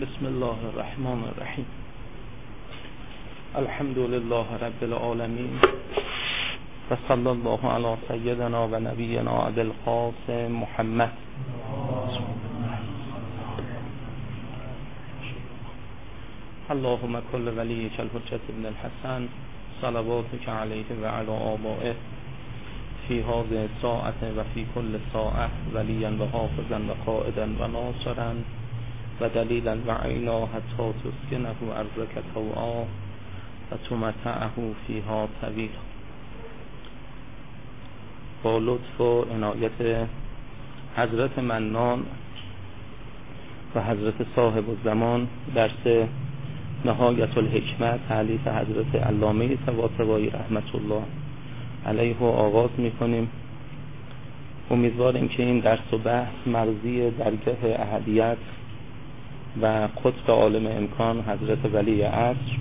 بسم الله الرحمن الرحیم. الحمد لله رب العالمین و صلی الله علی سیدنا و نبینا ابی القاسم محمد. اللهم كل وليك الحجة ابن الحسن صلواتك عليه وعلى آبائه. في هذه الساعة وفي كل ساعة وليا وحافظا وقائدا وناصرا ودليلا وعينا حتى تسكنه أرضك طوعا وتمتعه فيها طويلا با لطف و عنایت حضرت منان و حضرت صاحب الزمان درس نهایت الحکمت تعلیف حضرت علامه طباطبایی رحمت الله علیه و آغاز می‌کنیم. امیدواریم که این درس و بحث مرزی درگه اهدیت و قطب عالم امکان حضرت ولی عصر.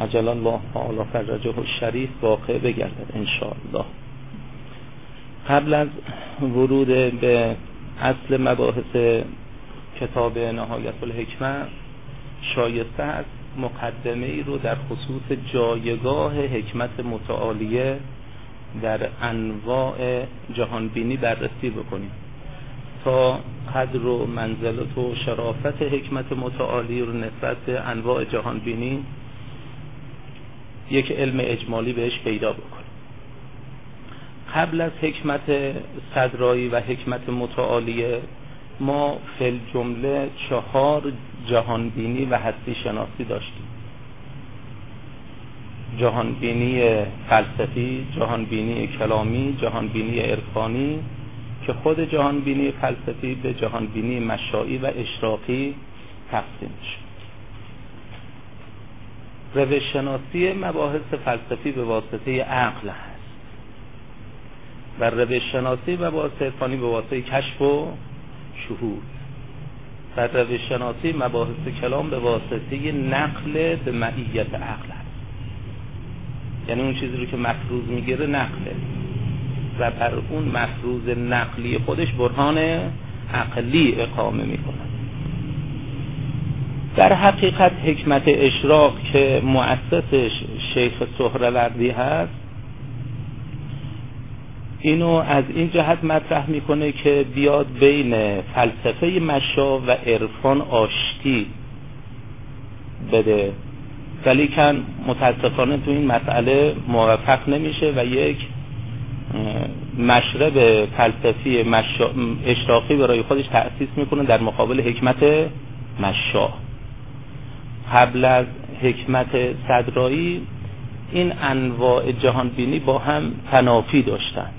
عجل الله تعالی فرجه الشریف واقع بگردد انشاءالله. قبل از ورود به اصل مباحث کتاب نهایت الحکمت شایسته است مقدمه ای رو در خصوص جایگاه حکمت متعالیه در انواع جهانبینی بررسی بکنیم. تا قدر و منزلت و شرافت حکمت متعالی رو نسبت به انواع جهانبینی یک علم اجمالی بهش پیدا بکنیم قبل از حکمت صدرایی و حکمت متعالیه ما فل جمله چهار جهانبینی و هستی شناسی داشتیم. جهانبینی فلسفی جهانبینی کلامی جهانبینی عرفانی که خود جهانبینی فلسفی به جهانبینی مشاعی و اشراقی تقسیم شد روش شناسی مباحث فلسفی به واسطه عقل هست و روش شناسی مباحث عرفانی به واسطه کشف و شهود و روش شناسی مباحث کلام به واسطه نقل به معیت عقل هست. یعنی اون چیزی رو که مفروض می‌گیره نقله. و بر اون مفروض نقلی خودش برهان عقلی اقامه می‌کنه در حقیقت حکمت اشراق که مؤسسش شیخ سهروردی هست اینو از این جهت مطرح می‌کنه که بیاد بین فلسفه مشا و عرفان آشتی بده. ولیکن متاسفانه تو این مسئله موفق نمیشه و یک مشرب فلسفی مشا... اشراقی برای خودش تأسیس می‌کنه در مقابل حکمت مشا. قبل از حکمت صدرایی این انواع جهانبینی با هم تنافی داشتند.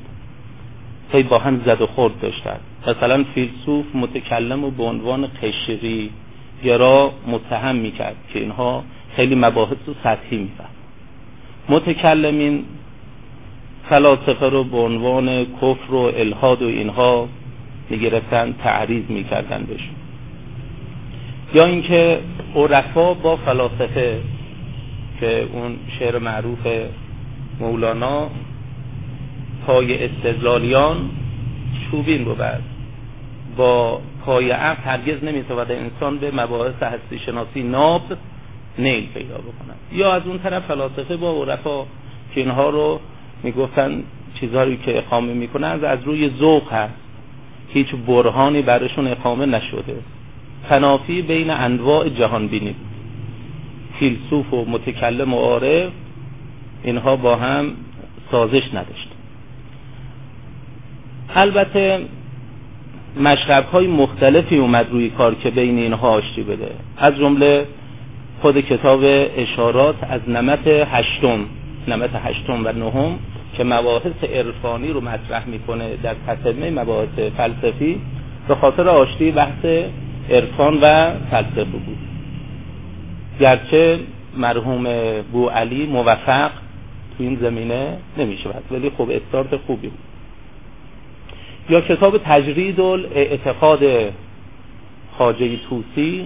هی با هم زد و خورد داشتند. مثلا فیلسوف متکلم و به عنوان قشری گرا متهم می‌کرد که اینها خیلی مباحث رو سطحی میفهم متکلمین فلاسفه رو به عنوان کفر و الهاد و اینها می‌گرفتن تعریض می‌کردن بهشون. یا اینکه عرفا با فلاسفه که اون شعر معروف مولانا پای استدلالیان چوبین بود با پای عقل هرگز نمی‌تواند انسان به مباحث هستی شناسی ناب نیل پیدا بکنن یا از اون طرف فلاسفه با عرفا که اینها رو می‌گفتن چیزهایی که اقامه می‌کنن از روی ذوق هست. هیچ برهانی برشون اقامه نشده. تنافی بین انواع جهان بینی فیلسوف و متکلم و عارف اینها با هم سازش نداشت. البته مشرب های مختلفی اومد روی کار که بین اینها آشتی بده. از جمله خود کتاب اشارات از نمت هشتم نمت هشتم و نهم. که مباحث عرفانی رو مطرح می‌کنه در تتمه مباحث فلسفی به خاطر آشتی بحث عرفان و فلسفه بود. گرچه مرحوم بو علی موفق تو این زمینه نمیشه ولی خب استارت خوبی بود. یا کتاب تجرید اعتقاد خاجه توسی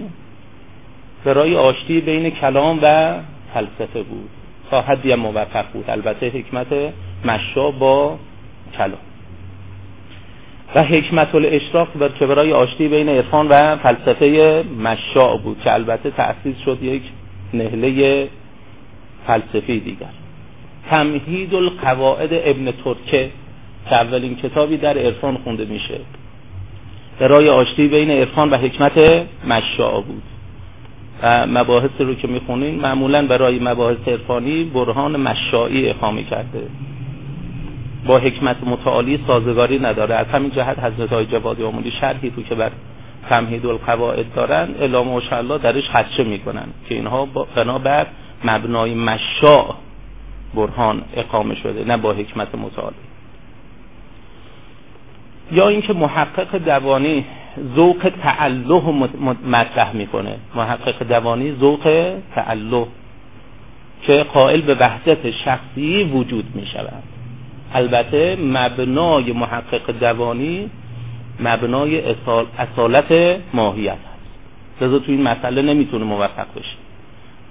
برای آشتی بین کلام و فلسفه بود. تا حدی موفق بود. البته حکمت مشا با کلام. و حکمت الاشراق بر که برای آشتی بین عرفان و فلسفه مشاع بود که البته تأسیس شد یک نهله فلسفی دیگر. تمهید القواعد ابن ترکه که اولین کتابی در عرفان خونده میشه. برای آشتی بین عرفان و حکمت مشاع بود. و مباحث رو که می‌خونین معمولا برای مباحث عرفانی برهان مشاعی اقامه کرده. با حکمت متعالی سازگاری نداره. از همین جهت حضرت های جوادی آمولی شرحی رو که بر تمهید القواعد دارن اعلام و درش خدشه می‌کنن که اینها بنا بر مبنای مشاع برهان اقامه شده نه با حکمت متعالی. یا اینکه محقق دوانی ذوق تعلق مطرح می‌کنه. محقق دوانی ذوق تعلق که قائل به وحدت شخصی وجود می شود البته مبنای محقق دوانی مبنای اصالت ماهیت هست. لذا تو این مسئله نمی‌تونه موفق بشه.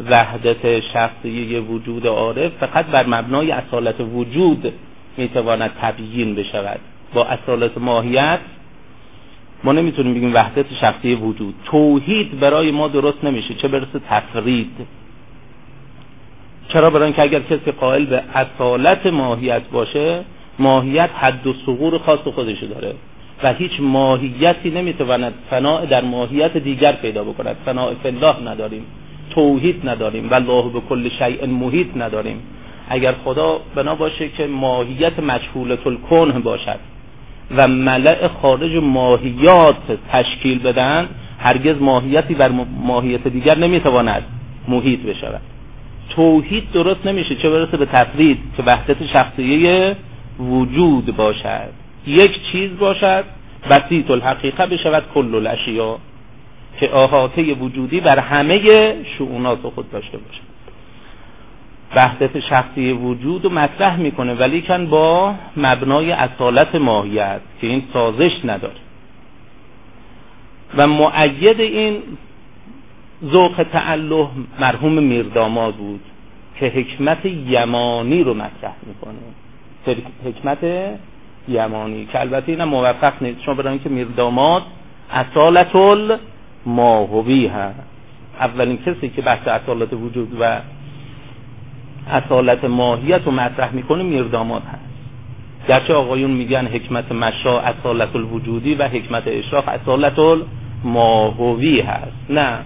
وحدت شخصی وجود عارف فقط بر مبنای اصالت وجود می‌تواند تبیین بشود. با اصالت ماهیت ما نمی‌تونیم بگیم وحدت شخصی وجود. توحید برای ما درست نمیشه. چه برسه تفرید. چرا؟ برای اینکه اگر کسی قائل به اصالت ماهیت باشه ماهیت حد و سقور خاص خودش داره و هیچ ماهیتی نمی‌تواند فناع در ماهیت دیگر پیدا بکند. فناع الله نداریم توحید نداریم و الله به کل شیء محیط نداریم. اگر خدا بنا باشه که ماهیت مجهولت الکن باشد و ملع خارج ماهیات تشکیل بدن هرگز ماهیتی بر ماهیت دیگر نمی‌تواند محیط بشود. توحید درست نمیشه چه برسه به تفرید که وحدت شخصیه وجود باشد. یک چیز باشد بسیط الحقیقه بشود کل الاشیا که آهاته وجودی بر همه شعونات خود داشته باشد. وحدت شخصی وجود رو مطرح می‌کنه ولی کن با مبنای اصالت ماهیت که این سازش نداره. و معید این ذوق تعلق مرحوم میرداماد بود که حکمت یمانی رو مطرح می‌کنه. حکمت یمانی؟ که البته اینم موفق نیست. شما برای که میرداماد اصالت الماهوی هست. اولین کسی که بحث اصالت وجود و اصالت ماهیت رو مطرح می‌کنه میرداماد هست. گرچه آقایون میگن حکمت مشا اصالت الوجودی و حکمت اشراف اصالت الماهوی هست. نه.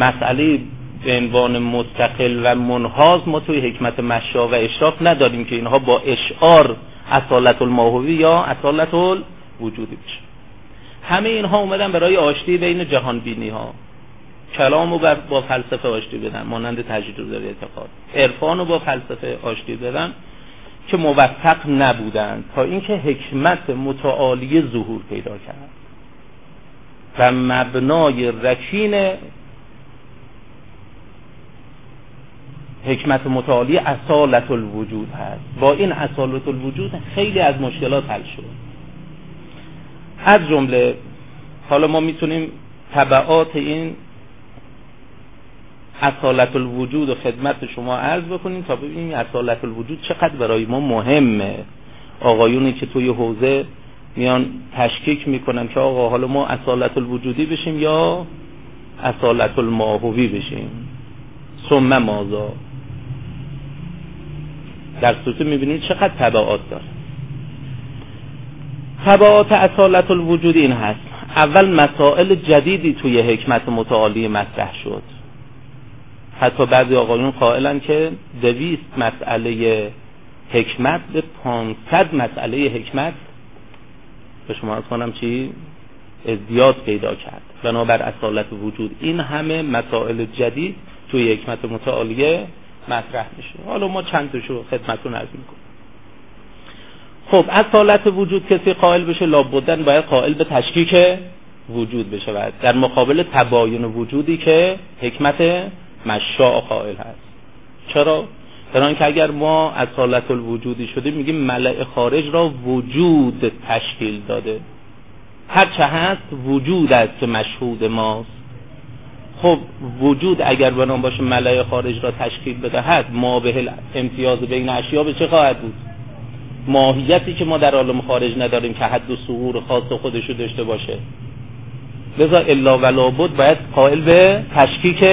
مسئله به عنوان مستقل و منحاز ما توی حکمت مشا و اشراف نداریم که اینها با اشعار اصالت الماهوی یا اصالت الوجودی بشه. همه اینها اومدن برای آشتی بین جهان بینی ها کلام رو با فلسفه آشتی بدن مانند تجدید اعتقاد. عرفان رو با فلسفه آشتی بدن که موفق نبودند تا اینکه حکمت متعالی ظهور پیدا کرد. و مبنای رکین حکمت متعالی اصالت الوجود هست. با این اصالت الوجود خیلی از مشکلات حل شد. از جمله حالا ما می‌تونیم طبعات این اصالت الوجود و خدمت شما عرض بکنیم تا ببینیم اصالت الوجود چقدر برای ما مهمه. آقایونی که توی حوزه میان تشکیک می‌کنن که آقا حالا ما اصالت الوجودی بشیم یا اصالت الماهوی بشیم؟ ثم مازا در صورت می‌بینید چقدر تبعات داره. تبعات اصالت الوجود این هست. اول مسائل جدیدی توی حکمت متعالی مطرح شد. حتی بعضی آقایون قائلن که دویست مسئله حکمت به پانصد مسئله حکمت به شما از کنم چی؟ ازدیاد پیدا کرد. بنابر اصالت وجود این همه مسائل جدید توی حکمت متعالیه مطرح میشه. حالا ما چند تاشو خدمتون عرض می‌کنیم خب اصالت وجود کسی قائل بشه لابدن باید قائل به تشکیک وجود بشه در مقابل تباین وجودی که حکمت مشاع قائل هست. چرا؟ برای که اگر ما از حالت الوجودی شده میگیم ملع خارج را وجود تشکیل داده. هر چه هست وجود است که مشهود ماست. خب وجود اگر بنا باشه ملع خارج را تشکیل بدهد ما به امتیاز بین اشیا به چه خواهد بود؟ ماهیتی که ما در عالم خارج نداریم که حد و سهور خاص خودشو داشته باشه. لذا الا ولا بود باید قائل به تشکیک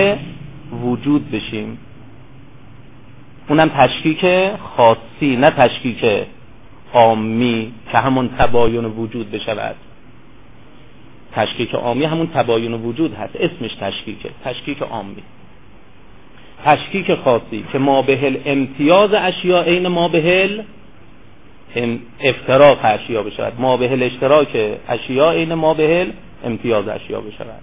وجود بشیم. اونم تشکیک خاصی نه تشکیک عامی که همون تباین وجود بشود. تشکیک عامی همون تباین وجود هست. اسمش تشکیکه تشکیک عامی. تشکیک خاصی که ما بهل امتیاز اشیاء عین ما بهل افتراق اشیاء بشود. ما بهل اشتراک اشیاء عین ما بهل امتیاز اشیاء بشود.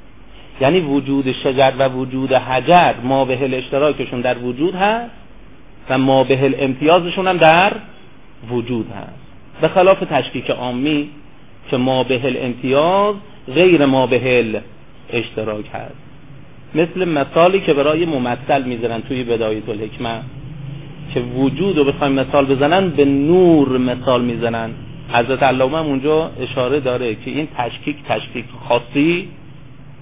یعنی وجود شجر و وجود حجر ما بهل اشتراکشون در وجود هست و ما بهل امتیازشون هم در وجود هست. به خلاف تشکیک عامی که ما بهل امتیاز غیر ما بهل اشتراک هست. مثل مثالی که برای ممثل می‌زنن توی بدایت الحکمه که وجود رو بخوایم مثال بزنن به نور مثال می‌زنن. حضرت علامه اونجا اشاره داره که این تشکیک تشکیک خاصی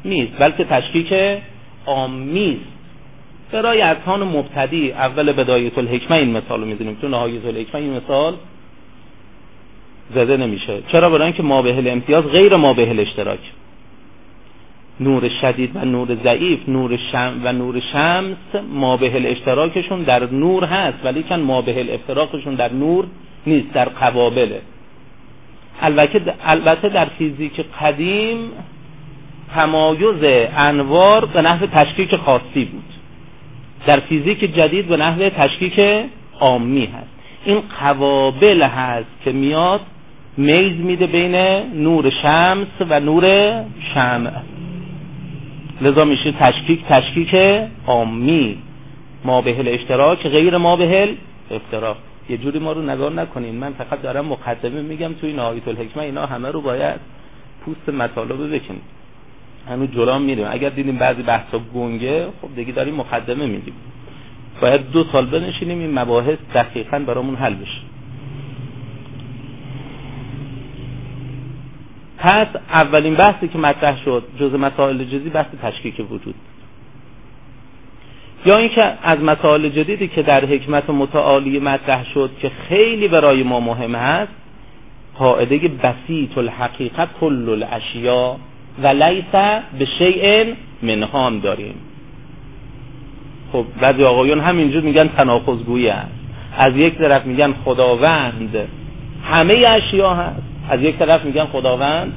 نیست بلکه تشکیک عامی است برای اذهان مبتدی اول بدایت الحکمه این مثال رو می‌زنیم. تو نهایت الحکمه این مثال زده نمیشه. چرا؟ برای اینکه ما به امتیاز غیر ما به اشتراک. نور شدید و نور ضعیف نور شم و نور شمس ما به اشتراکشون در نور هست ولی کن ما به افتراقشون در نور نیست در قوابله. البته البته در فیزیک قدیم تمایز انوار به نحو تشکیک خاصی بود. در فیزیک جدید به نحو تشکیک عامی هست. این قوابل هست که میاد میز میده بین نور شمس و نور شمع. لذا میشه تشکیک تشکیک عامی. ما بهل اشتراک غیر ما بهل افتراق. یه جوری ما رو نگاه نکنین. من فقط دارم مقدمه میگم توی نهایت الحکمه. اینا همه رو باید پوست مطالب بکنیم هنوز جلام میریم. اگر دیدیم بعضی بحثا گنگه خب دیگه داریم مقدمه میدیم باید دو سال بنشینیم این مباحث دقیقا برامون حل بشه. پس اولین بحثی که مطرح شد جز مسائل جدی بحث تشکیک وجود. یا اینکه از مسائل جدیدی که در حکمت متعالی مطرح شد که خیلی برای ما مهم هست قاعده بسیط الحقیقت کل الاشیا و لیس به شیء منهام داریم. خب بعضی آقایون همینجور میگن تناقضگویی هست از یک طرف میگن خداوند همه اشیا هست. از یک طرف میگن خداوند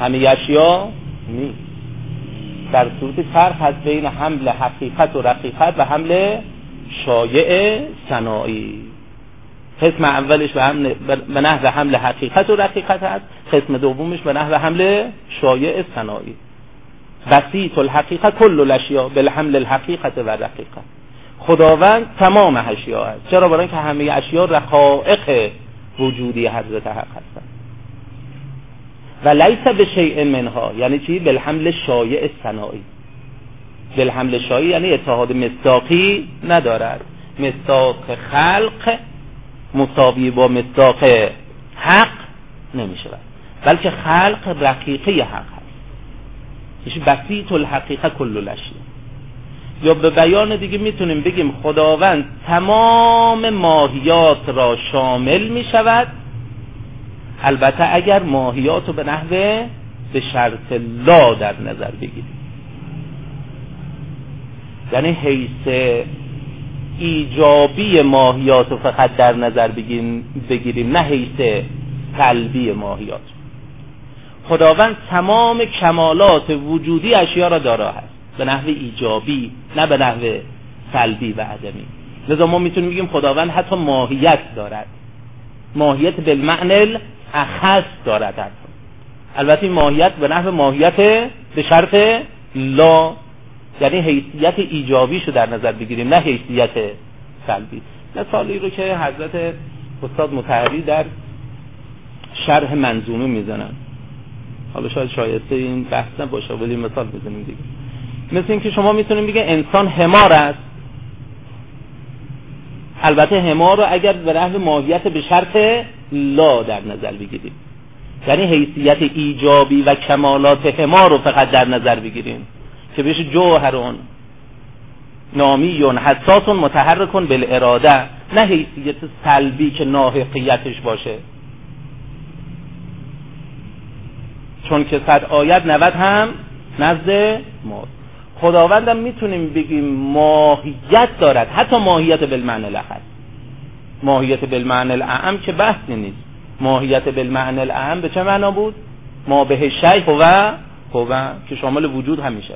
همه اشیا نیست. در صورت فرق هست بین حمل حقیقت و رقیقت و حمل شایع صناعی. قسم اولش به نحو حمل حقیقت و رقیقت هست قسم دومش به نحو حمل شایع صناعی. بسیط الحقیقت کل الاشیاء بالحمل الحقیقت و رقیقت. خداوند تمام اشیاء است چرا؟ برای اینکه همه اشیاء رقائق وجودی حضرت حق هستند و لیس به شیء منها یعنی چی؟ بالحمل شایع صناعی. بالحمل شایع یعنی اتحاد مصداقی ندارد. مصداق خلق مساوی با مصداق حق نمی شود بلکه خلق رقیقه حق هست. میشه بسیط الحقیقه کل الاشیاء. یا به بیان دیگه می‌تونیم بگیم خداوند تمام ماهیات را شامل می شود البته اگر ماهیات رو به نحوه به شرط لا در نظر بگیریم. یعنی حیث ایجابی ماهیات رو فقط در نظر بگیریم نه حیث قلبی ماهیات خداوند تمام کمالات وجودی اشیا را دارا هست. به نحو ایجابی نه به نحو سلبی و عدمی. لذا ما می‌تونیم بگیم خداوند حتی ماهیت دارد. ماهیت بالمعنى اخص دارد. البته این ماهیت به نحو ماهیت به شرط لا یعنی حیثیت ایجابی شو در نظر بگیریم نه حیثیت سلبی. مثالی رو که حضرت استاد متحری در شرح منظومه می‌زنن. حالا شاید شایسته این بحث نباشه ولی مثال بزنیم دیگه. مثل اینکه شما می‌تونیم بگه انسان همار است. البته همار رو اگر به نحو ماهیت به شرط لا در نظر بگیریم. یعنی حیثیت ایجابی و کمالات همار رو فقط در نظر بگیریم. که بهش جوهرون نامیون حساسون متحرکون بالاراده. نه حیثیت سلبی که ناحقیتش باشه. چون که صد آیت نود هم نزد ما خداوندم می‌تونیم بگیم ماهیت دارد. حتی ماهیت بالمعنی الاخر. ماهیت بالمعنی الاعم که بحثی نیست. ماهیت بالمعنی الاعم به چه معنا بود؟ ما به شیء و هو که شامل وجود هم میشه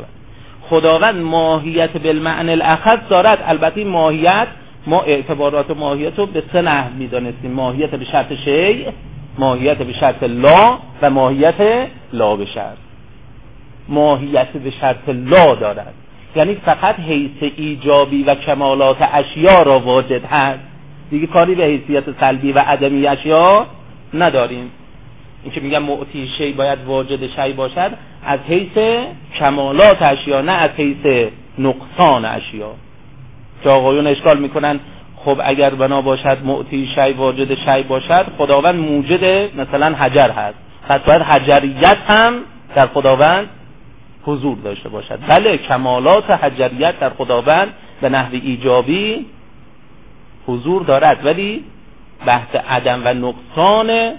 خداوند ماهیت بالمعنی الاخر دارد. البته ماهیت ما اعتبارات ماهیت رو به سه نحو می‌دانستیم. ماهیت به شرط شیء ماهیت به شرط لا و ماهیت لا به شرط. ماهیت به شرط لا دارد. یعنی فقط حیث ایجابی و کمالات اشیا را واجد هست. دیگه کاری به حیثیت سلبی و عدمی اشیا نداریم. این که میگم معطی شی باید واجد شی باشد از حیث کمالات اشیا نه از حیث نقصان اشیا. که آقایون اشکال می‌کنن خب اگر بنا باشد معطی شی واجد شی باشد خداوند موجد مثلا حجر هست. پس باید حجریت هم در خداوند حضور داشته باشد. بله کمالات حجریت در خداوند به نحو ایجابی حضور دارد ولی بحث عدم و نقصان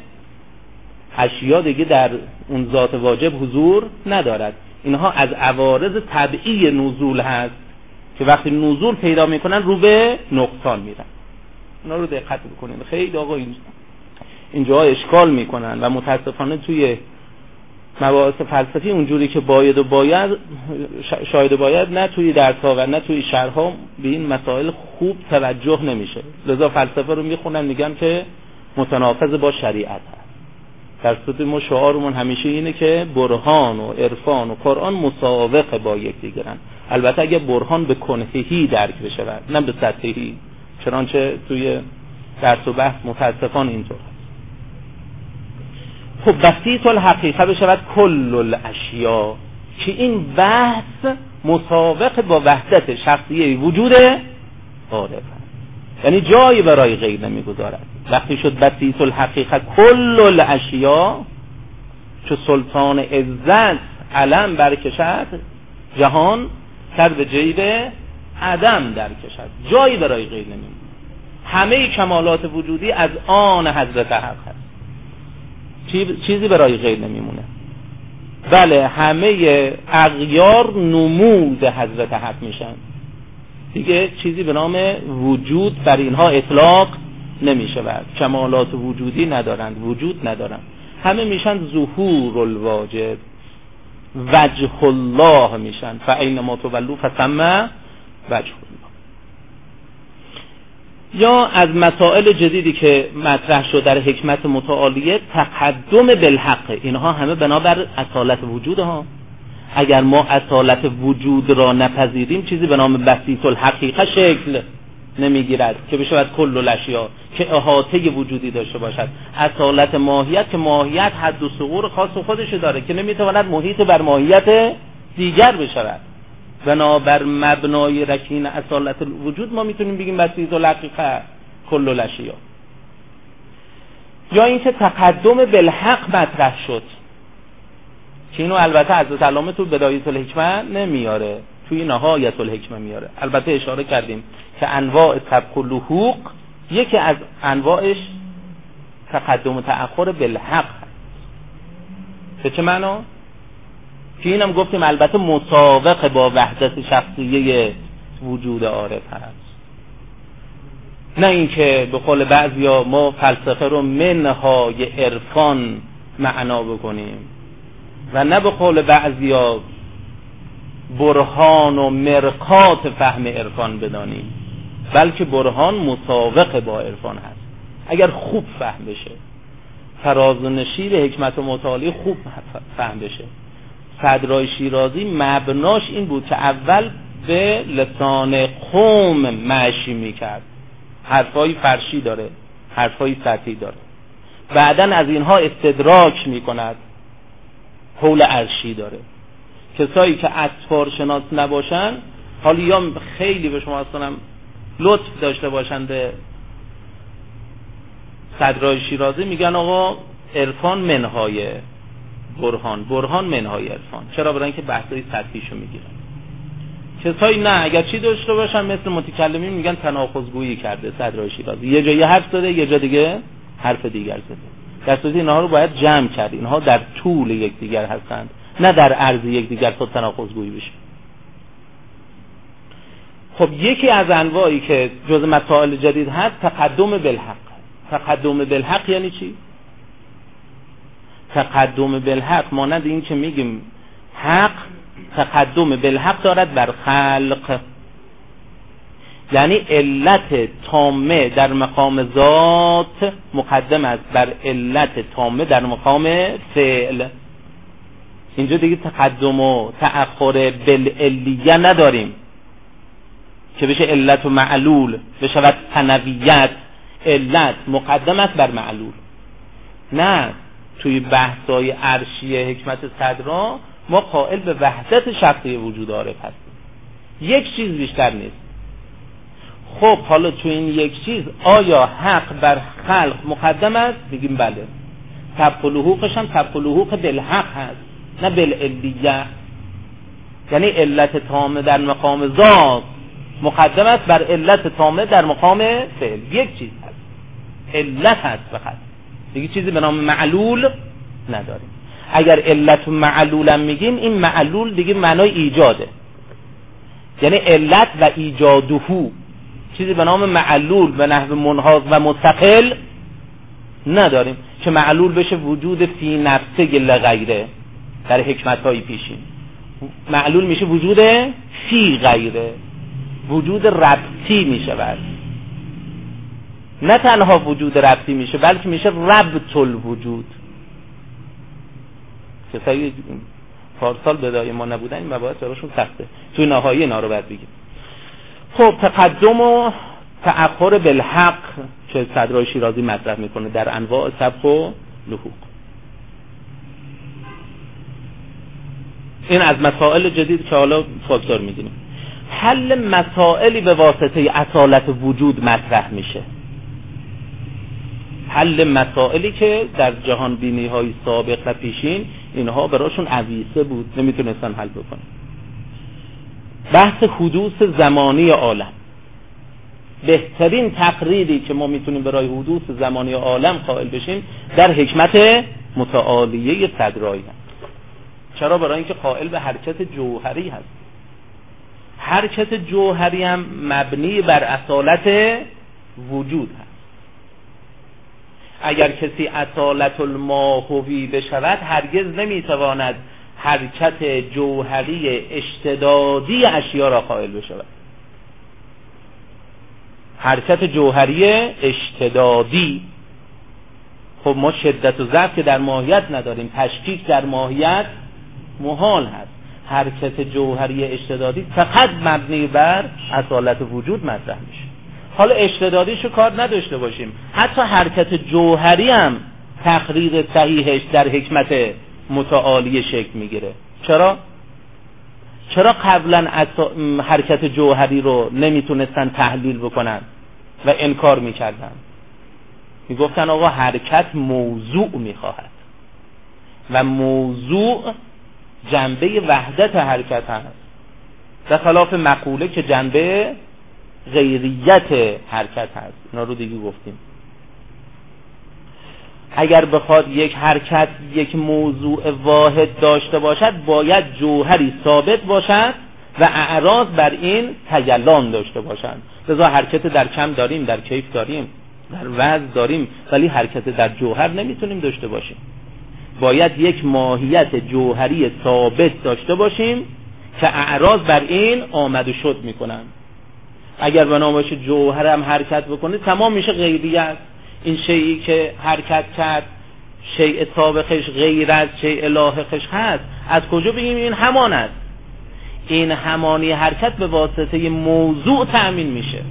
اشیا دیگه در اون ذات واجب حضور ندارد. اینها از عوارض طبعی نزول هست که وقتی نزول پیدا می‌کنن رو به نقصان میرن. اونا رو دقت بکنید. خیلی آقا اینجا اشکال می‌کنن و متاسفانه توی مباحث فلسفی اونجوری که باید و باید شاید و باید نه توی درسها و نه توی شرها به این مسائل خوب توجه نمیشه. لذا فلسفه رو می‌خونن میگن که متناقض با شریعت هست. در صورت ما شعارمون همیشه اینه که برهان و عرفان و قرآن مساوق با یکدیگرن البته اگه برهان به کنهی درک بشه نه به سطحی چنانچه توی درس و بحث متاسفان اینطور. خب بسیط الحقیقه بشود کل الاشیا که این بحث مسابق با وحدت شخصیه وجود عارف یعنی جایی برای غیر نمی‌گذارد. وقتی شد بسیط الحقیقه کل الاشیا چو سلطان عزت علم برکشد جهان کرد به جیب عدم در کشد جایی برای غیر نمی‌گذارد. همه کمالات وجودی از آن حضرت حق هست چیزی برای غیر نمیمونه. بله همه اغیار نمود حضرت حق میشن. دیگه چیزی به نام وجود بر اینها اطلاق نمیشه و کمالات وجودی ندارند وجود ندارند. همه میشن ظهور الواجب. وجه الله میشن. فعین تولو فسمه وجه. یا از مسائل جدیدی که مطرح شد در حکمت متعالیه تقدم بالحق. اینها همه بنابر اصالت وجود ها. اگر ما اصالت وجود را نپذیریم چیزی به نام بسیط الحقیقه شکل نمی‌گیرد که بشود کل الاشیا که احاطه وجودی داشته باشد. اصالت ماهیت که ماهیت حد و سقور خاص خودش داره که نمی‌تواند محیط بر ماهیت دیگر بشود. بنابر مبنای رکین اصالت وجود ما می‌تونیم بگیم بسیط الحقیقه کل الاشیا یا اینکه تقدم بالحق مطرح شد. که اینو البته از علامه تو بدایت الحکمه نمیاره. توی نهایت الحکمه میاره. البته اشاره کردیم که انواع سبق و لحوق یکی از انواعش تقدم و تأخر بالحق هست به چه معنا؟ که اینم گفتیم البته مسابق با وحدت شخصیه وجود عارف هست. نه اینکه به قول بعضیا ما فلسفه رو منهای عرفان معنا بکنیم و نه به قول بعضیا برهان و مرقات فهم عرفان بدانیم بلکه برهان مسابق با عرفان هست. اگر خوب فهم بشه فراز و نشیر حکمت و خوب فهم بشه. صدرای شیرازی مبناش این بود که اول به لسان قوم معشی می‌کرد. حرفای فرشی داره حرفای سطحی داره. بعدا از اینها استدراک می‌کند. حول عرشی داره. کسایی که اطفار شناس نباشن حالا یا خیلی به شما اصلا لطف داشته باشند به صدرای شیرازی میگن آقا عرفان منهای برهان برهان منهای عرفان. چرا؟ برای اینکه بحثای سطحیشو می‌گیرن. کسایی نه اگر چی داشته باشن مثل متکلمی میگن تناقضگویی کرده صدر شیرازی یه جایی حرف زده یه جا دیگه حرف دیگر زده. در صورتی اینها رو باید جمع کرد. اینها در طول یکدیگر هستند نه در عرض یکدیگر تا تناقضگویی بشه. خب یکی از انواعی که جز مسائل جدید هست تقدم بالحق. تقدم بالحق یعنی چی؟ تقدم بالحق مانند این که میگیم حق تقدم بالحق دارد بر خلق. یعنی علت تامه در مقام ذات مقدم است بر علت تامه در مقام فعل. اینجا دیگه تقدم و تأخر بالعلیه نداریم که بشه علت و معلول بشود تنویت علت مقدم است بر معلول. نه توی بحثای عرشی حکمت صدرا ما قائل به وحدت شخصی وجود عارف هستیم. یک چیز بیشتر نیست. خب حالا تو این یک چیز آیا حق بر خلق مقدم است؟ بگیم بله. طبق لحوقش هم طبق لحوق بالحق هست نه بالعلیه. یعنی علت تامه در مقام ذات مقدم است بر علت تامه در مقام فعل. یک چیز هست. علت هست فقط. دیگه چیزی به نام معلول نداریم. اگر علت معلولم میگیم این معلول دیگه معنای ایجاده. یعنی علت و ایجادهو چیزی به نام معلول به نحو منحاز و مستقل نداریم که معلول بشه وجود فی نفسه لغیره در حکمت های پیشین. معلول میشه وجود فی غیره. وجود ربطی میشه بعد نه تنها وجود ربطی میشه بلکه میشه ربط الوجود. کسایی پارسال بدای ما نبودن این مباحث براشون سخته. توی نهایی اینا رو باید بگیم. خب تقدم و تأخر بالحق که صدرای شیرازی مطرح می‌کنه در انواع سبق و لحوق این از مسائل جدید که حالا فاکتور می‌دونیم حل مسائلی به واسطه اصالت وجود مطرح میشه. حل مسائلی که در جهان بینی های سابق و پیشین اینها براشون عویسه بود نمی‌تونستن حل بکنن. بحث حدوث زمانی عالم. بهترین تقریری که ما می‌تونیم برای حدوث زمانی عالم قائل بشیم در حکمت متعالیه صدرایی. چرا؟ برای اینکه قائل به حرکت جوهری هست. حرکت جوهری هم مبنی بر اصالت وجود هست. اگر کسی اصالت الماهوی بشود هرگز نمی‌تواند حرکت جوهری اشتدادی اشیا را قائل بشود. حرکت جوهری اشتدادی. خب ما شدت و ضعف که در ماهیت نداریم تشکیک در ماهیت محال هست. حرکت جوهری اشتدادی فقط مبنی بر اصالت وجود مطرح میشه. حالا اشتدادیشو کار نداشته باشیم. حتی حرکت جوهری هم تقریر صحیحش در حکمت متعالی شکل می‌گیره. چرا؟ چرا قبلا حرکت جوهری رو نمی‌تونستن تحلیل بکنن و انکار می‌کردن؟ می‌گفتن آقا حرکت موضوع می‌خواهد. و موضوع جنبه وحدت حرکت هست. در خلاف مقوله که جنبه غیریت حرکت هست. اینا رو دیگه گفتیم. اگر بخواد یک حرکت یک موضوع واحد داشته باشد باید جوهری ثابت باشد و اعراض بر این تیلان داشته باشند. لذا حرکت در کم داریم در کیف داریم در وزن داریم ولی حرکت در جوهر نمی‌تونیم داشته باشیم. باید یک ماهیت جوهری ثابت داشته باشیم که اعراض بر این آمد و شد می‌کنن اگر بنا باشه جوهر هم حرکت بکنه تمام میشه غیریت این شیعی که حرکت کرد شیء سابقش غیر از شیء لاحقش هست. از کجا بگیم این همان است؟ این همانی حرکت به واسطه موضوع تأمین میشه.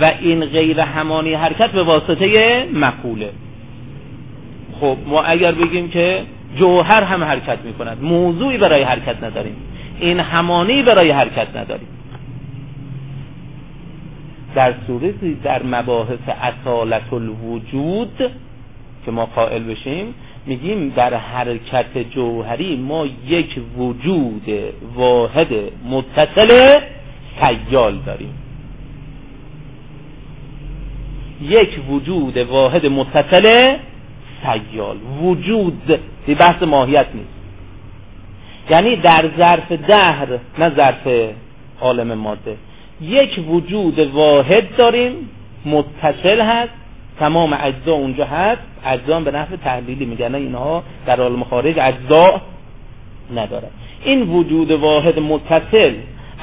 و این غیر همانی حرکت به واسطه مقوله. خب ما اگر بگیم که جوهر هم حرکت می‌کند موضوعی برای حرکت نداریم. این همانی برای حرکت نداریم. در صورتی در مباحث اصالت الوجود که ما قائل بشیم میگیم در حرکت جوهری ما یک وجود واحد متصل سیال داریم. یک وجود واحد متصل سیال. وجود به بحث ماهیت نیست. یعنی در ظرف دهر نه ظرف عالم ماده. یک وجود واحد داریم متصل هست تمام اجزا اونجا هست. اجزا به نحو تحلیلی میگن اینها در عالم خارج اجزا نداره این وجود واحد متصل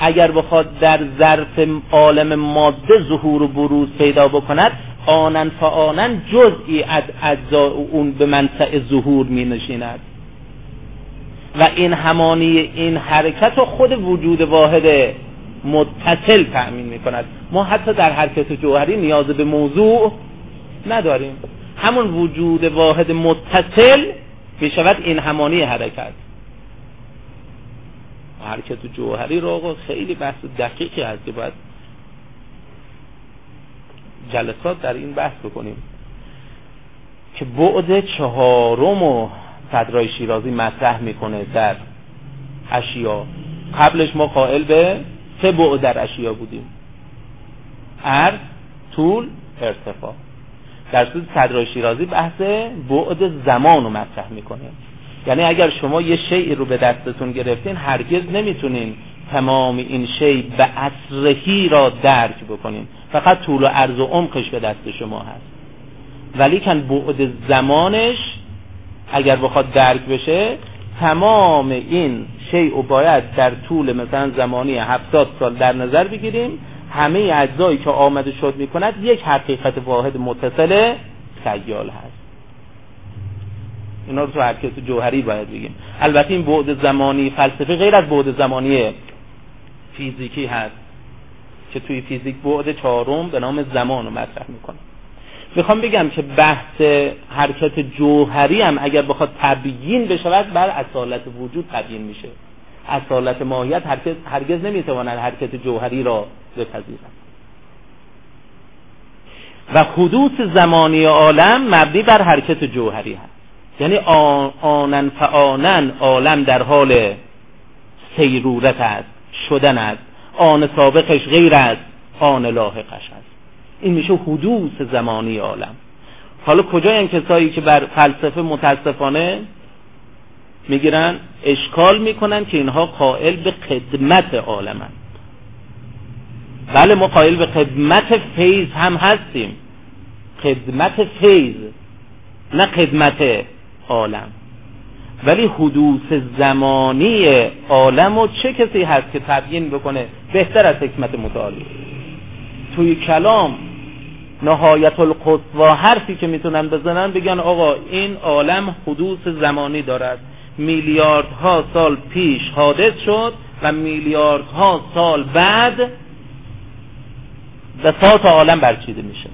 اگر بخواد در ظرف عالم ماده ظهور و بروز پیدا بکند آنن آنن جزئی از اجزا اون به منطع ظهور می نشیند و این همانی این حرکت و خود وجود واحد متصل تأمین می کند ما حتی در حرکت جوهری نیاز به موضوع نداریم. همون وجود واحد متصل بشود این همانی حرکت. حرکت جوهری رو خیلی بحث دقیقی هست که باید جلسات در این بحث بکنیم. که بعد چهارم و صدرای شیرازی مطرح می‌کنه در اشیا. قبلش ما قائل به سه بعد در اشیا بودیم. عرض طول ارتفاع. در صورت صدرای شیرازی بحث بعد زمان رو مطرح می‌کنه. یعنی اگر شما یه شیعی رو به دستتون گرفتین هرگز نمی‌تونین تمام این شی به اصرهی را درک بکنین. فقط طول و عرض و عمقش به دست شما هست. ولی کن بعد زمانش اگر بخواد درک بشه تمام این شی و باید در طول مثلا زمانی هفتاد سال در نظر بگیریم همه اجزایی که آمده شد می‌کند یک حقیقت واحد متصل سیال هست. اینا رو تو حرکت جوهری باید بگیم. البته این بعد زمانی فلسفه غیر از بعد زمانی فیزیکی هست که توی فیزیک بعد چهارم به نام زمان رو مطرح می‌کنه. می‌خوام بگم که بحث حرکت جوهری هم اگر بخواد تبیین بشود بر اصالت وجود تبیین میشه. اصالت ماهیت هرگز, هرگز نمی‌تواند حرکت جوهری را بپذیرد. و حدوث زمانی عالم مبنی بر حرکت جوهری هست. یعنی آنن فآنن عالم در حال سیرورت است شدن است. آن سابقش غیر از آن لاحقش است. این میشه حدوث زمانی عالم. حالا کجا این کسایی که بر فلسفه متاسفانه می‌گیرن؟ اشکال می‌کنن که اینها قائل به خدمت عالمند بله ما قائل به خدمت فیض هم هستیم. خدمت فیض نه خدمت عالم. ولی حدوث زمانی عالم و چه کسی هست که تبیین بکنه؟ بهتر از حکمت متعالی. توی کلام نهایت القصوا حرفی که می‌تونن بزنن بگن آقا این عالم حدوث زمانی دارد. میلیاردها سال پیش حادث شد و میلیاردها سال بعد به سات عالم برچیده میشه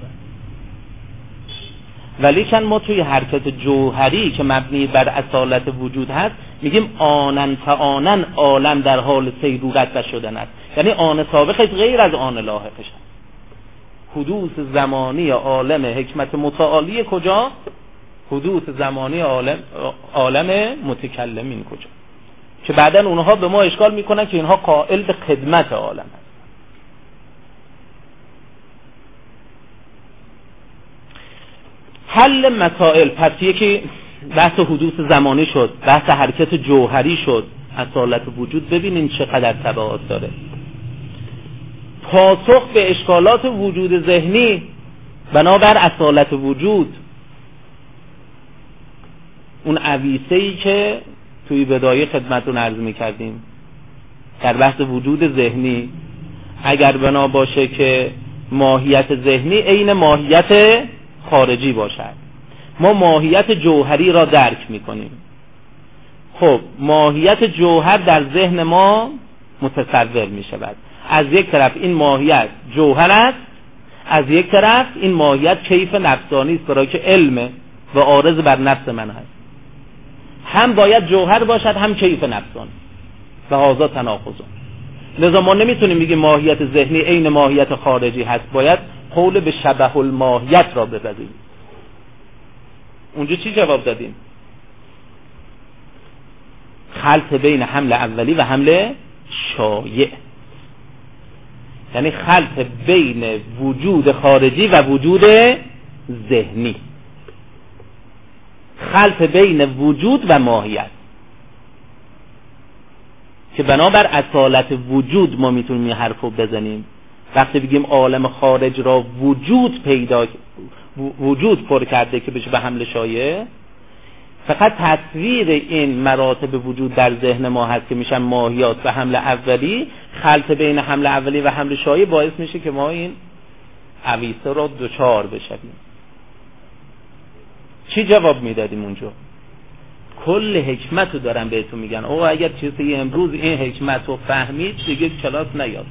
ولیکن ما توی حرکت جوهری که مبنی بر اصالت وجود هست میگیم آنن آنن عالم در حال سیرورت و شدن است یعنی آن سابقش غیر از آن لاحقش است حدوث زمانی عالم حکمت متعالی کجا؟ حدوث زمانی عالم عالم متکلمین کجا؟ که بعدا اونها به ما اشکال می‌کنن که اینها قائل به خدمت عالم هست حل مسائل. پس یکی بحث حدوث زمانی شد بحث حرکت جوهری شد. اصالت وجود ببینین چقدر تبعات داره. پاسخ به اشکالات وجود ذهنی بنابر اصالت وجود. اون عویسه ای که توی بدایه خدمتون عرض می کردیم در بحث وجود ذهنی اگر بنا باشه که ماهیت ذهنی عین ماهیت خارجی باشد. ما ماهیت جوهری را درک می کنیم خب ماهیت جوهر در ذهن ما متصور می شود از یک طرف این ماهیت جوهر است از یک طرف این ماهیت کیف نفسانی است برای که علم و عارض بر نفس من هست. هم باید جوهر باشد هم کیف نفسانی. و هازا تناقضون لذا ما نمی‌تونیم بگیم ماهیت ذهنی عین ماهیت خارجی هست. باید قول به شبه الماهیت را بپذیریم اونجا چی جواب دادیم؟ خلط بین حمل اولی و حمل شایع. یعنی خلط بین وجود خارجی و وجود ذهنی. خلط بین وجود و ماهیت. که بنابر اصالت وجود ما می‌تونیم این حرف رو بزنیم. وقتی بگیم عالم خارج را وجود پیدا وجود پر کرده که بشه به حمل شایع فقط تصویر این مراتب وجود در ذهن ما هست که میشن ماهیات و حمل اولی خلط بین حمل اولی و حمل شایع باعث میشه که ما این عویسه را دوچار بشویم. چی جواب می‌دادیم اونجا؟ کل حکمت رو دارن بهتون میگن. او اگر چیزی امروز این حکمت رو فهمید دیگه کلاس نیاد.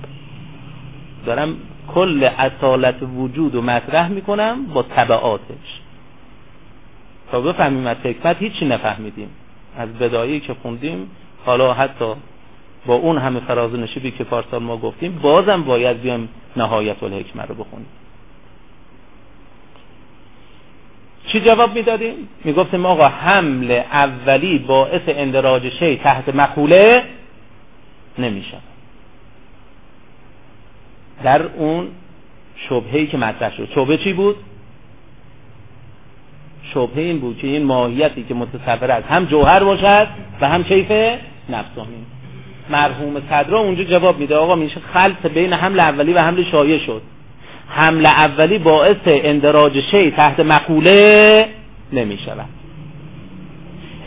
دارم کل اصالت وجود رو مطرح می‌کنم با طبعاتش. تا بفهمیم از حکمت هیچی نفهمیدیم از بدایی که خوندیم حالا حتی با اون همه فراز نشیبی که پارسال ما گفتیم بازم باید بیام نهایت الحکمه رو بخونیم چی جواب می‌دادیم؟ می‌گفتیم آقا حمل اولی باعث اندراج شی تحت مقوله نمیشه در اون شبهی که مطرح شد شبه چی بود؟ شبهه این بود که این ماهیتی که متصور است هم جوهر باشد و هم کیف نفسانی مرحوم صدرا اونجا جواب میده آقا میشه خلط بین حمل اولی و حمل شایع شد. حمل اولی باعث اندراج شی تحت مقوله نمی شود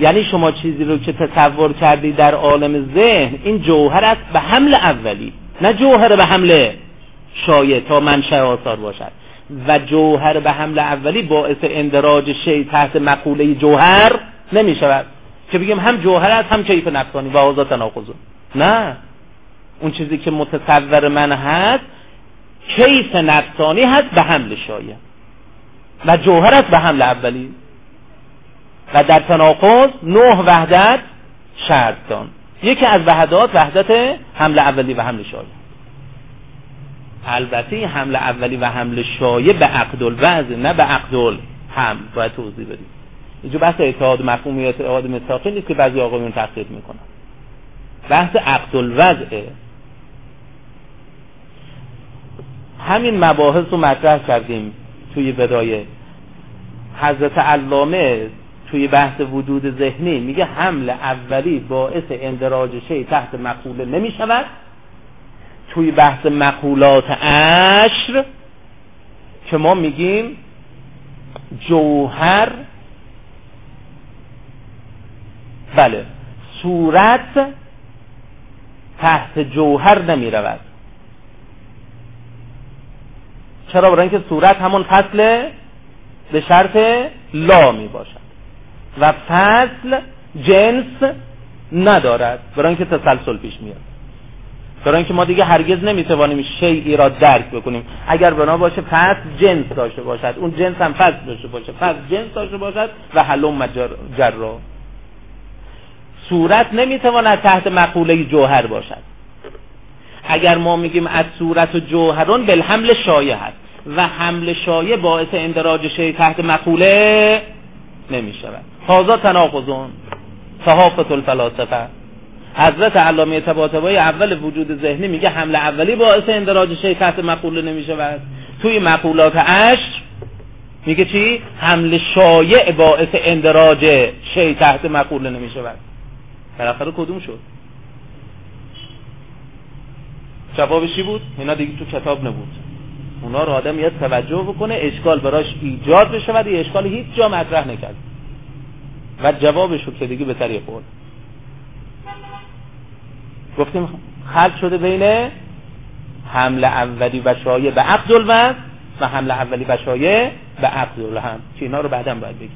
یعنی شما چیزی رو که تصور کردی در عالم ذهن این جوهر است به حمل اولی نه جوهر به حمل شایع تا منشأ آثار باشد. و جوهر به حمل اولی باعث اندراج شی تحت مقوله جوهر نمی شود که بگیم هم جوهر است هم کیف نفسانی. و آزاد تناقض. نه. اون چیزی که متصور من هست کیف نفسانی هست به حمل شایع. و جوهر است به حمل اولی. و در تناقض نه وحدت شرطان. یکی از وحدات وحدت حمل اولی و حمل شایع. البته حمل اولی و حمل شایع به عقد الوضع نه به عقد هم. باید توضیح بدیم. اینجا بحث اتحاد مفهومی اتحاد مستاقی نیست که بعضی آقایون تحقیق می‌کنن. بحث عقد الوضعه همین مباحث رو مطرح کردیم توی بدایه حضرت علامه توی بحث وجود ذهنی. میگه حمل اولی باعث اندراج شی تحت مقوله نمی شود توی بحث مقولات عشر که ما میگیم جوهر بله صورت تحت جوهر نمی رود چرا؟ برای اینکه صورت همون فصل به شرط لا می باشد و فصل جنس ندارد. برای اینکه تسلسل پیش میاد. برای اینکه ما دیگه هرگز نمی‌توانیم شیعی را درک بکنیم. اگر بنا باشه فصل جنس داشته باشد. اون جنس هم فصل داشته باشه. فصل جنس داشته باشد و حلوم جرا. صورت نمی‌تواند تحت مقوله جوهر باشد. اگر ما میگیم از صورت و جوهرون بالحمل شایع هست و حمل شایع باعث اندراج شی تحت مقوله نمی شود تناقضون. صحافت الفلاسفه. حضرت علامه طباطبایی اول وجود ذهنی میگه حمل اولی باعث اندراج شی تحت مقوله نمی شود توی مقولات عشر میگه چی؟ حمل شایع باعث اندراج شی تحت مقوله نمی شود بالاخره کدوم شد جوابش چی بود؟ اینا دیگه تو کتاب نبود اونا رو آدم یاد توجه بکنه اشکال براش ایجاد بشه و اشکال هیچ جا مطرح نکرد و جوابش رو که دیگه به طریق خورد گفتیم خلق شده بین حمل اولی و شایع به عقد الوضع و حمل اولی و شایع به عقد الهم که اینا رو بعدا باید بگیم.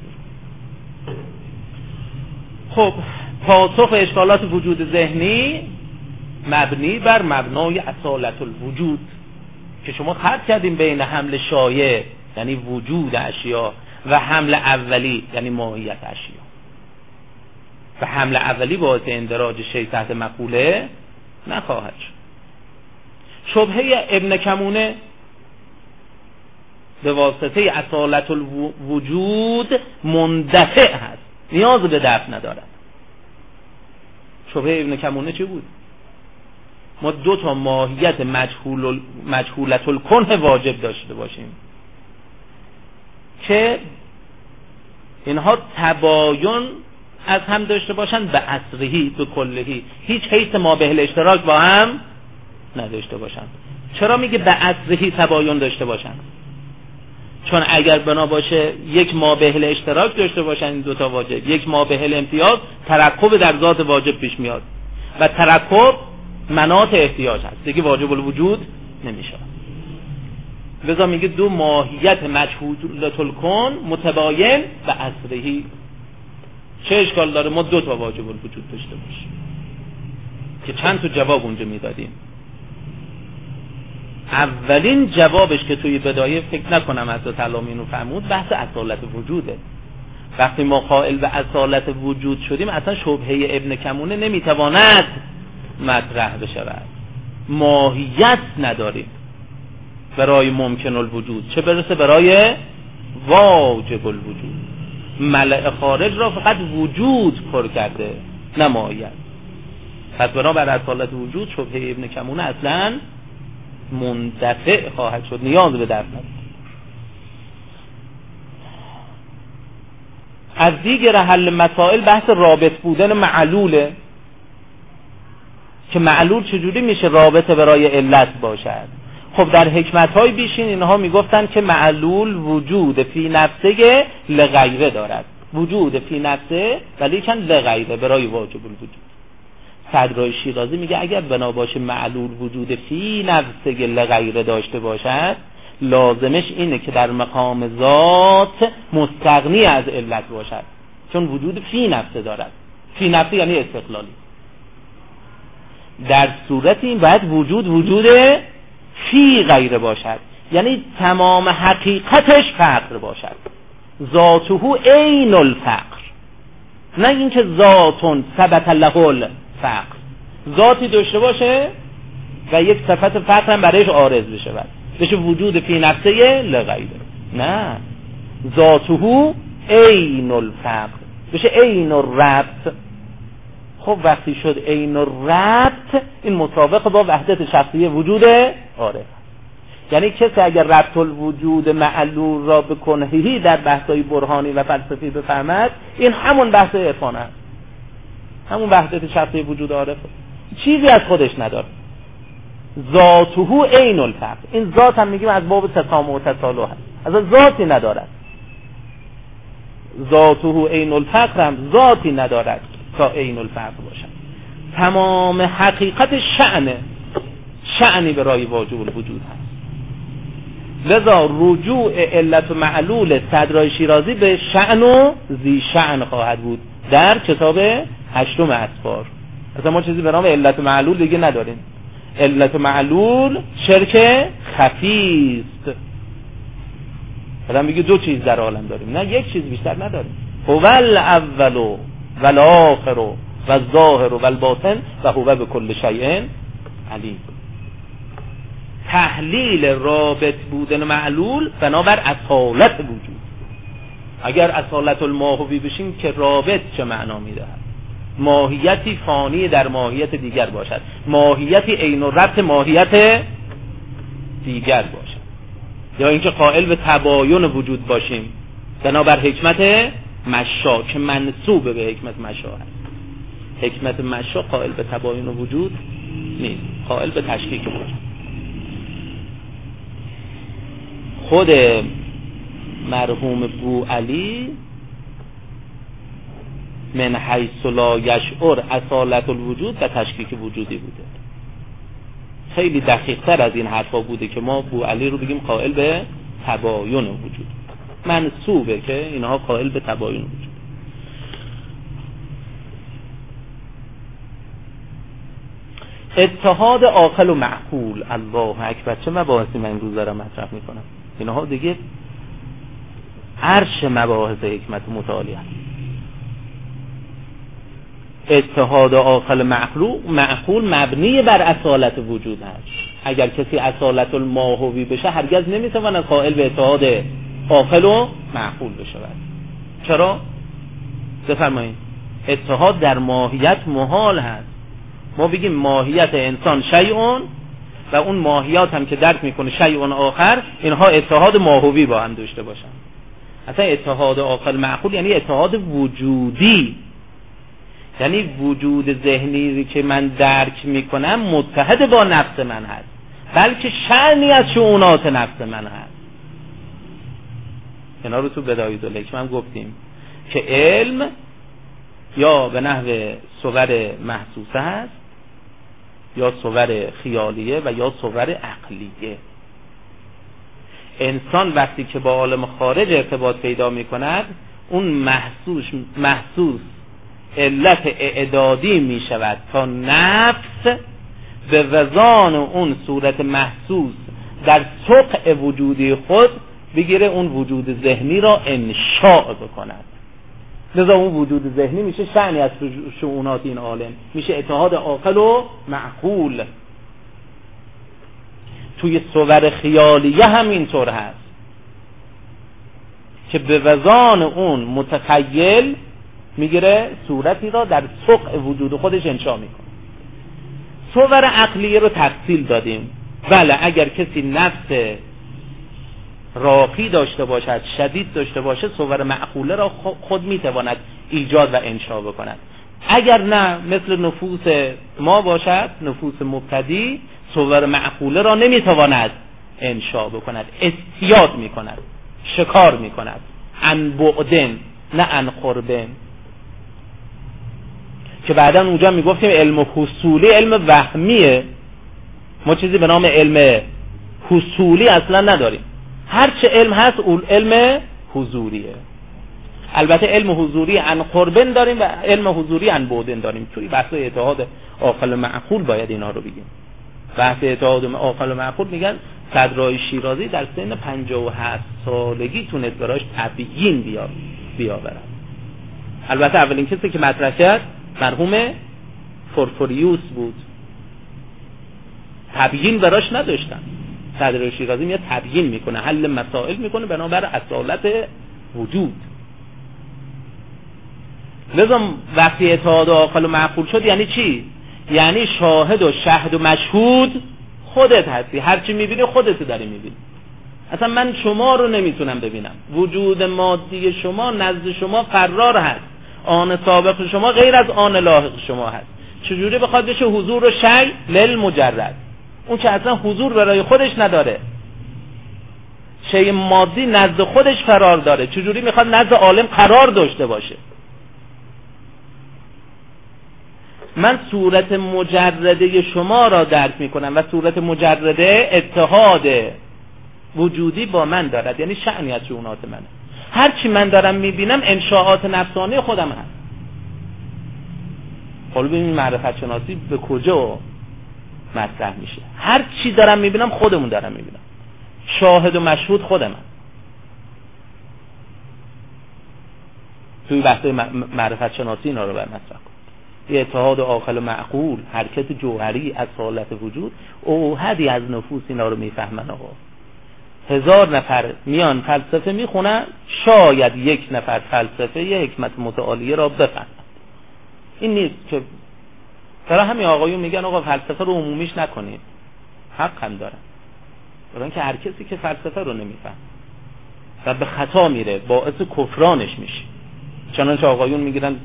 خب پاسخ اشکالات وجود ذهنی مبنی بر مبنای اصالت الوجود که شما خط کردیم بین حمل شایع یعنی وجود اشیا و حمل اولی یعنی ماهیت اشیا و حمل اولی باعث اندراج شی تحت مقوله نخواهد شد. شبهه ابن کمونه به واسطه اصالت الوجود مندفع هست. نیاز به دفع ندارد. شبه ابن کمونه چی بود؟ ما دو تا ماهیت مجهول مجهولت الکنه واجب داشته باشیم که اینها تباین از هم داشته باشن به اصرهی به کلهی. هیچ حیث ما به اشتراک با هم نداشته باشن. چرا میگه به اصرهی تباین داشته باشن؟ چون اگر بنا باشه یک ما به اشتراک داشته باشن این دوتا واجب. یک ما به امتیاز ترکب در ذات واجب پیش میاد. و ترکب منات احتیاج هست. دیگه واجب الوجود نمیشه. لذا میگه دو ماهیت مجهولت الکن متباین و اصرهی چه اشکال داره؟ ما دو تا واجب الوجود داشته باشیم که چند تا جواب اونجا می‌دادیم. اولین جوابش که توی بدایه فکر نکنم از تلامینو فهمود بحث اصالت وجوده. وقتی ما قائل به اصالت وجود شدیم اصلا شبهه ابن کمونه نمی‌تواند مطرح بشود. ماهیت نداریم برای ممکن الوجود چه برسه برای واجب الوجود ملع خارج را فقط وجود پر کرده نه ماهیت. پس بنابر اصالت وجود شبهه ابن کمونه اصلا منتفع خواهد شد نیاز به درد از دیگر حل مسائل بحث رابط بودن معلوله که معلول چجوری میشه رابطه برای علت باشد؟ خب در حکمت های بیشین اینها می‌گفتن که معلول وجود فی نفسه لغیره دارد. وجود فی نفسه ولی چند لغیره برای واجب الوجود. صدرای شیرازی میگه اگر بنا باشه معلول وجود فی نفسه لغیره داشته باشد لازمش اینه که در مقام ذات مستغنی از علت باشد. چون وجود فی نفسه دارد. فی نفسه یعنی استقلالی. در صورت این باید وجود وجود فی غیره باشد؟ یعنی تمام حقیقتش فقر باشد. ذاته عین الفقر. نه اینکه ذاتون ثبت له الفقر. ذاتی داشته باشه و یک صفت فقر هم برایش عارض بشه بشه وجود فی نفسه لغیره. نه. ذاته عین الفقر. بشه عین الربط. خب وقتی شد عین ربط این مطابق با وحدت شخصی وجود آره. یعنی کسی اگر ربط الوجود معلول را به کنهی در بحثای برهانی و فلسفی بفهمد این همون بحث عرفان است. همون وحدت شخصی وجود عارفه چیزی از خودش نداره. ذاته عین الفقر. این ذات هم میگیم از باب تسامح و تسالح هست از ذاتی ندارد. ذاته عین الفقر هم ذاتی ندارد. تا عین الفرق باشن تمام حقیقت شعنه شعنی برای واجب الوجود هست. لذا رجوع علت و معلول صدرای شیرازی به شعن و زی شعن خواهد بود. در کتاب هشتم اسفار اصلا ما چیزی به نام علت و معلول دیگه نداریم. علت و معلول شرک خفیست. آدم میگه دو چیز در عالم داریم. نه یک چیز بیشتر نداریم. هو اولو و الاخر و الظاهر و الباطن و هو به کل شیء علیم. تحلیل رابط بودن معلول بنابر اصالت وجود. اگر اصالت الماهوی بشیم که رابط چه معنا می‌دهد؟ ماهیتی فانی در ماهیت دیگر باشد. ماهیتی عین و ربط ماهیت دیگر باشد. یا اینکه قائل به تباین وجود باشیم. بنابر حکمت مشا که منصوب به حکمت مشا هست. حکمت مشا قائل به تباین و وجود نیست. قائل به تشکیک وجود. خود مرحوم بو علی من حیث لا یشعر اصالت الوجود و تشکیک وجودی بوده. خیلی دقیق تر از این حرفا بوده که ما بو علی رو بگیم قائل به تباین وجود. منصوبه که اینها قائل به تباین وجود اتحاد عاقل و معقول. الله اکبر. چه مباحثی من امروز دارم مطرح می‌کنم؟ اینها دیگه عرش مباحث حکمت متعالی هست. اتحاد عاقل معقول مبنی بر اصالت وجود هست اگر کسی اصالت الماهوی بشه هرگز نمی‌تواند قائل به اتحاد عاقل و معقول بشود چرا؟ بفرمایید. اتحاد در ماهیت محال هست. ما بگیم ماهیت انسان شیعون و اون ماهیات هم که درک می‌کنه شیعون آخر اینها اتحاد ماهوی با هم داشته باشن. اصلا اتحاد آخر معقول یعنی اتحاد وجودی. یعنی وجود ذهنی که من درک می‌کنم متحد با نفس من هست بلکه شعنی از شعونات نفس من هست. اینا رو تو بدایید من گفتیم که علم یا به نحو صور محسوسه هست یا صور خیالیه و یا صور عقلیه. انسان وقتی که با عالم خارج ارتباط پیدا می کند اون محسوس, محسوس علت اعدادی می شود تا نفس به وزان اون صورت محسوس در سقع وجودی خود بگیره اون وجود ذهنی را انشاء بکند. لذا اون وجود ذهنی میشه شعنی از شعونات این عالم. میشه اتحاد عاقل و معقول. توی صور خیالیه هم اینطور هست. که به وزان اون متخیل می‌گیره صورتی را در سقع وجود خودش انشا می‌کنه. صور عقلیه رو تفصیل دادیم. بله اگر کسی نفس راقی داشته باشد شدید داشته باشه صور معقوله را خود می‌تواند ایجاد و انشا بکند. اگر نه مثل نفوس ما باشد نفوس مبتدی صور معقوله را نمی‌تواند انشا بکند استیاد می‌کند شکار می‌کند. ان بعدن نه ان قربن. که بعدا اونجا می‌گفتیم علم حصولی علم وهمیه. ما چیزی به نام علم حصولی اصلا نداریم. هر چه علم هست اون علم حضوریه. البته علم حضوری ان قربن داریم و علم حضوری ان بودن داریم. توی بحث اتحاد عاقل معقول باید اینا رو بگیم. بحث اتحاد عاقل معقول میگن صدرای شیرازی در سن 57 سالگی تونست براش تبیین بیا بیاورد. البته اولین کسی که مطرح کرد مرحوم فورفوریوس بود. تبیین براش نداشتن. صدر شیرازی میاد تبیین می‌کنه حل مسائل می‌کنه بنابر اصالت وجود. لذا وقتی اتحاد عاقل و معقول شد یعنی چی؟ یعنی شاهد و شهد و مشهود خودت هستی. هرچی می‌بینی خودتو داری می‌بینی. اصلا من شما رو نمی‌تونم ببینم. وجود مادی شما نزد شما قرار هست. آن سابق شما غیر از آن لاحق شما هست. چجوری بخواد بشه حضور و شی لل مجرد اون که اصلا حضور برای خودش نداره. شی مادی نزد خودش قرار داره. چجوری می‌خواد نزد عالم قرار داشته باشه؟ من صورت مجرده شما را درک می‌کنم و صورت مجرده اتحاد وجودی با من دارد. یعنی شعنی از شعونات منه. هرچی من دارم می‌بینم انشاءات نفسانی خودم هست. حالا ببینید معرفت شناسی به کجا؟ مطرح میشه. هر چی دارم می‌بینم خودمون دارم می‌بینم. شاهد و مشهود خودم. توی بحث معرفت شناسی اینا رو بر مطرح کن اتحاد عاقل و معقول حرکت جوهری از حالت وجود اوهدی از نفوس اینا رو می‌فهمن آقا. هزار نفر میان فلسفه می‌خونن شاید یک نفر فلسفه یه حکمت متعالیه را بفهمن. این نیست که برای همین آقایون میگن آقا فلسفه رو عمومیش نکنید حق هم دارن برای اینکه هر کسی که فلسفه رو نمیفهم و به خطا میره باعث کفرانش میشه. چنانچه آقایون می‌گیرن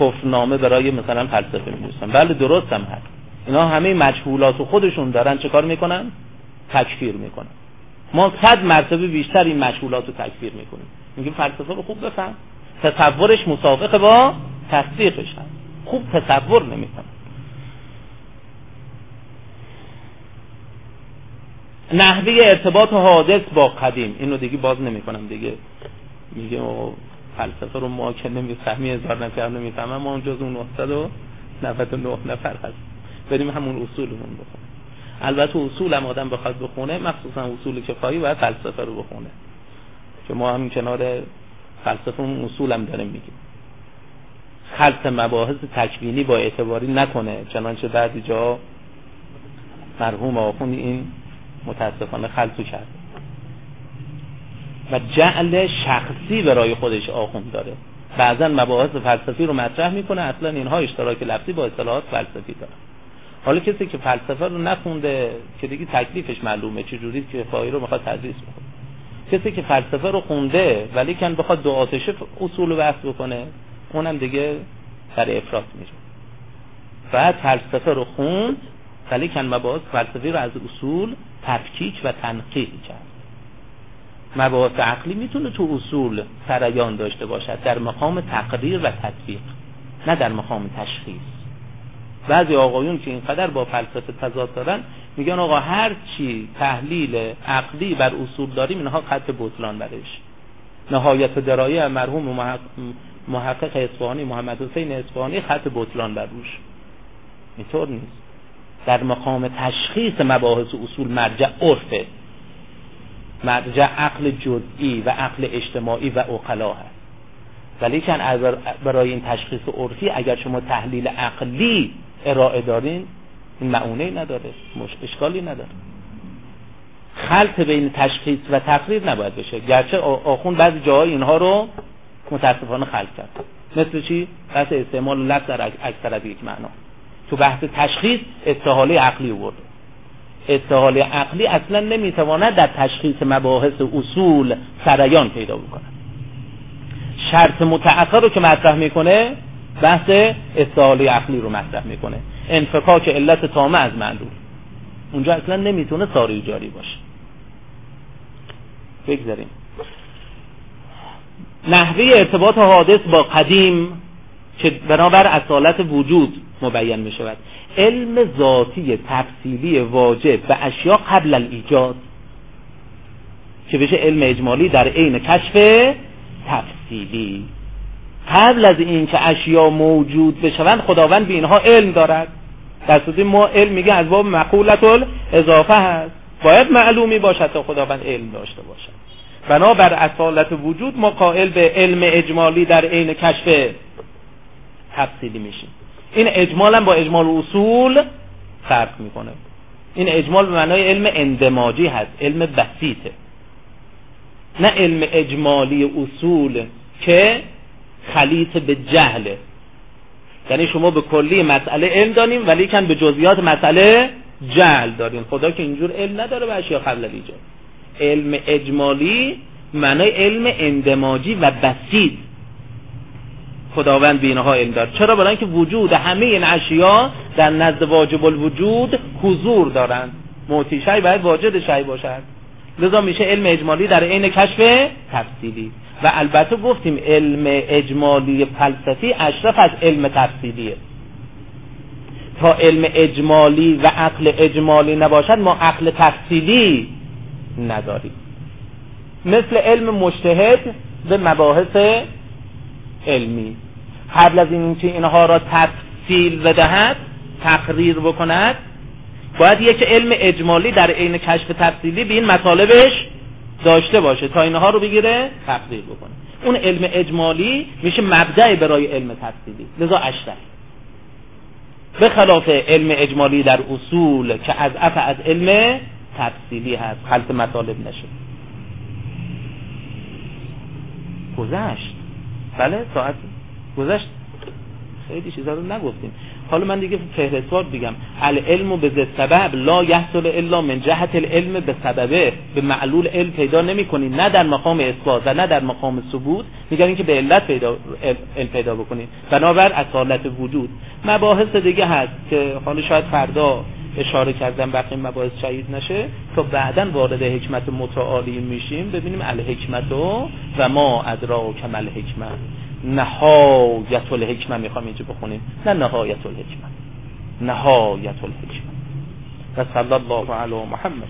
کفرنامه برای مثلا فلسفه میدوستن بله درست هم هست. اینا همه مجهولات خودشون دارن چه کار می‌کنن؟ تکفیر می‌کنن. ما صد مرتبه بیشتر این مجهولات رو تکفیر می‌کنیم. میگیم فلسفه رو خوب بفهم. تصورش مسابقه با تصدیقش هست. خوب تصور نمی‌کنه نحوه ارتباط حادث با قدیم اینو دیگه باز نمی‌کنم دیگه. میگه فلسفه رو ما که نمی‌فهمی هزار نفر نمی‌فهمم ما جز اون 999 نفر هست. بریم همون اصولمون بخونیم. البته اصول هم آدم بخواد بخونه مخصوصا اصول کفایی باید فلسفه رو بخونه. که ما هم کنار فلسفه اون اصول هم داریم میگیم. خلط مباحث تکوینی با اعتباری نکنه چنانچه بعضی جا مرحوم آخون این متاسفانه خلطو کرد. و جعل شخصی برای خودش آخون داره. بعضا مباحث فلسفی رو مطرح می‌کنه اصلا اینها اشتراک لفظی با اصطلاحات فلسفی داره حالا کسی که فلسفه رو نخونده که دیگه تکلیفش معلومه چه جوری که فایی رو می‌خواد تدریس بکنه. کسی که فلسفه رو خونده ولی کن بخواد دو آتشه اصول رو بحث بکنه اونم دیگه سر افراد میره. بعد فلسفه رو خوند ولی کن مباحث فلسفی رو از اصول تفکیک و تنقیح کرد. مباحث عقلی می‌تونه تو اصول سریان داشته باشد در مقام تقریر و تطبیق نه در مقام تشخیص. بعضی آقایون که اینقدر با فلسفه تضاد دارن میگن آقا هر چی تحلیل عقلی بر اصول داریم اینها خط بطلان برش نهایت درایه مرحوم محقق اصفهانی محمد حسین اصفهانی خط بطلان بر روش. اینطور نیست. در مقام تشخیص مباحث اصول مرجع عرفه مرجع عقل جزئی و عقل اجتماعی و اقلا هست. ولی کن برای این تشخیص عرفی اگر شما تحلیل عقلی ارائه دارین این معونه نداره اشکالی نداره. خلط بین تشخیص و تقریر نباید بشه. گرچه آخون بعضی جاهای اینها رو متاسفانه خلط کرد. مثل چی؟ بحث استعمال لفظ در اکثر یک معنا. تو بحث تشخیص استحاله عقلی ورده استحاله عقلی اصلا نمی‌تواند در تشخیص مباحث اصول سریان پیدا بکنه شرط متأخر رو که مطرح می‌کنه بحث استحاله عقلی رو مطرح می‌کنه. انفکاک علت تامه از معلول. اونجا اصلا نمی‌تونه ساری جاری باشه. بگذاریم. نحوه ارتباط حادث با قدیم که بنابر اصالت وجود مبین می شود علم ذاتی تفصیلی واجب و اشیا قبل الایجاد که بشه علم اجمالی در عین کشف تفصیلی. قبل از اینکه اشیا موجود بشوند خداوند به اینها علم دارد. در ما علم میگه از باب مقولت اضافه هست. باید معلومی باشد تا خداوند علم داشته باشد. بنابر اصالت وجود ما قائل به علم اجمالی در عین کشف تفصیلی میشیم. این اجمال هم با اجمال اصول فرق می‌کنه. این اجمال به معنای علم اندماجی هست علم بسیطه. نه علم اجمالی اصول که خلیط به جهله. یعنی شما به کلی مسئله علم داریم ولی کن به جزئیات مسئله جهل داریم. خدا که اینجور علم نداره به اشیا قبل ایجاد. علم اجمالی معنای علم اندماجی و بسیط خداوند بینها علم دارد چرا؟ برای اینکه وجود همه این اشیا در نزد واجب الوجود حضور دارند. موتی شای باید واجد شای باشد. لذا میشه علم اجمالی در عین کشف تفصیلی. و البته گفتیم علم اجمالی فلسفی اشرف از علم تفصیلیه. تا علم اجمالی و عقل اجمالی نباشد ما عقل تفصیلی نداریم. مثل علم مشتهد به مباحث علمی. قبل از اینکه اینها را تفصیل بدهد تقریر بکند باید یک علم اجمالی در عین کشف تفصیلی به این مطالبش داشته باشه تا اینها رو بگیره تقریر بکنه. اون علم اجمالی میشه مبدع برای علم تفصیلی. لذا اشتر به خلاف علم اجمالی در اصول که از اف از علم تفصیلی هست خلط مطالب نشه. گذشت. بله ساعت گذشت. خیلی چیزا رو نگفتیم. حالا من دیگه فهرستوار بگم. العلم به سبب لا یحصل الا من جهت العلم به سببه. به معلول علم پیدا نمی کنی نه در مقام اثبات و نه در مقام ثبوت. میگن که به علت پیدا علم پیدا بکنید بنابر اصالت وجود. مباحث دیگه هست که حالا شاید فردا اشاره کردم بقیه مباحث شهید نشه تا بعدا وارد حکمت متعالی میشیم ببینیم الحکمت و و ما ادراک مل حکمت نهایت الحکمت می‌خوام اینجا بخونیم. نه نهایت الحکمت. نهایت الحکمت. و صلی الله علی محمد.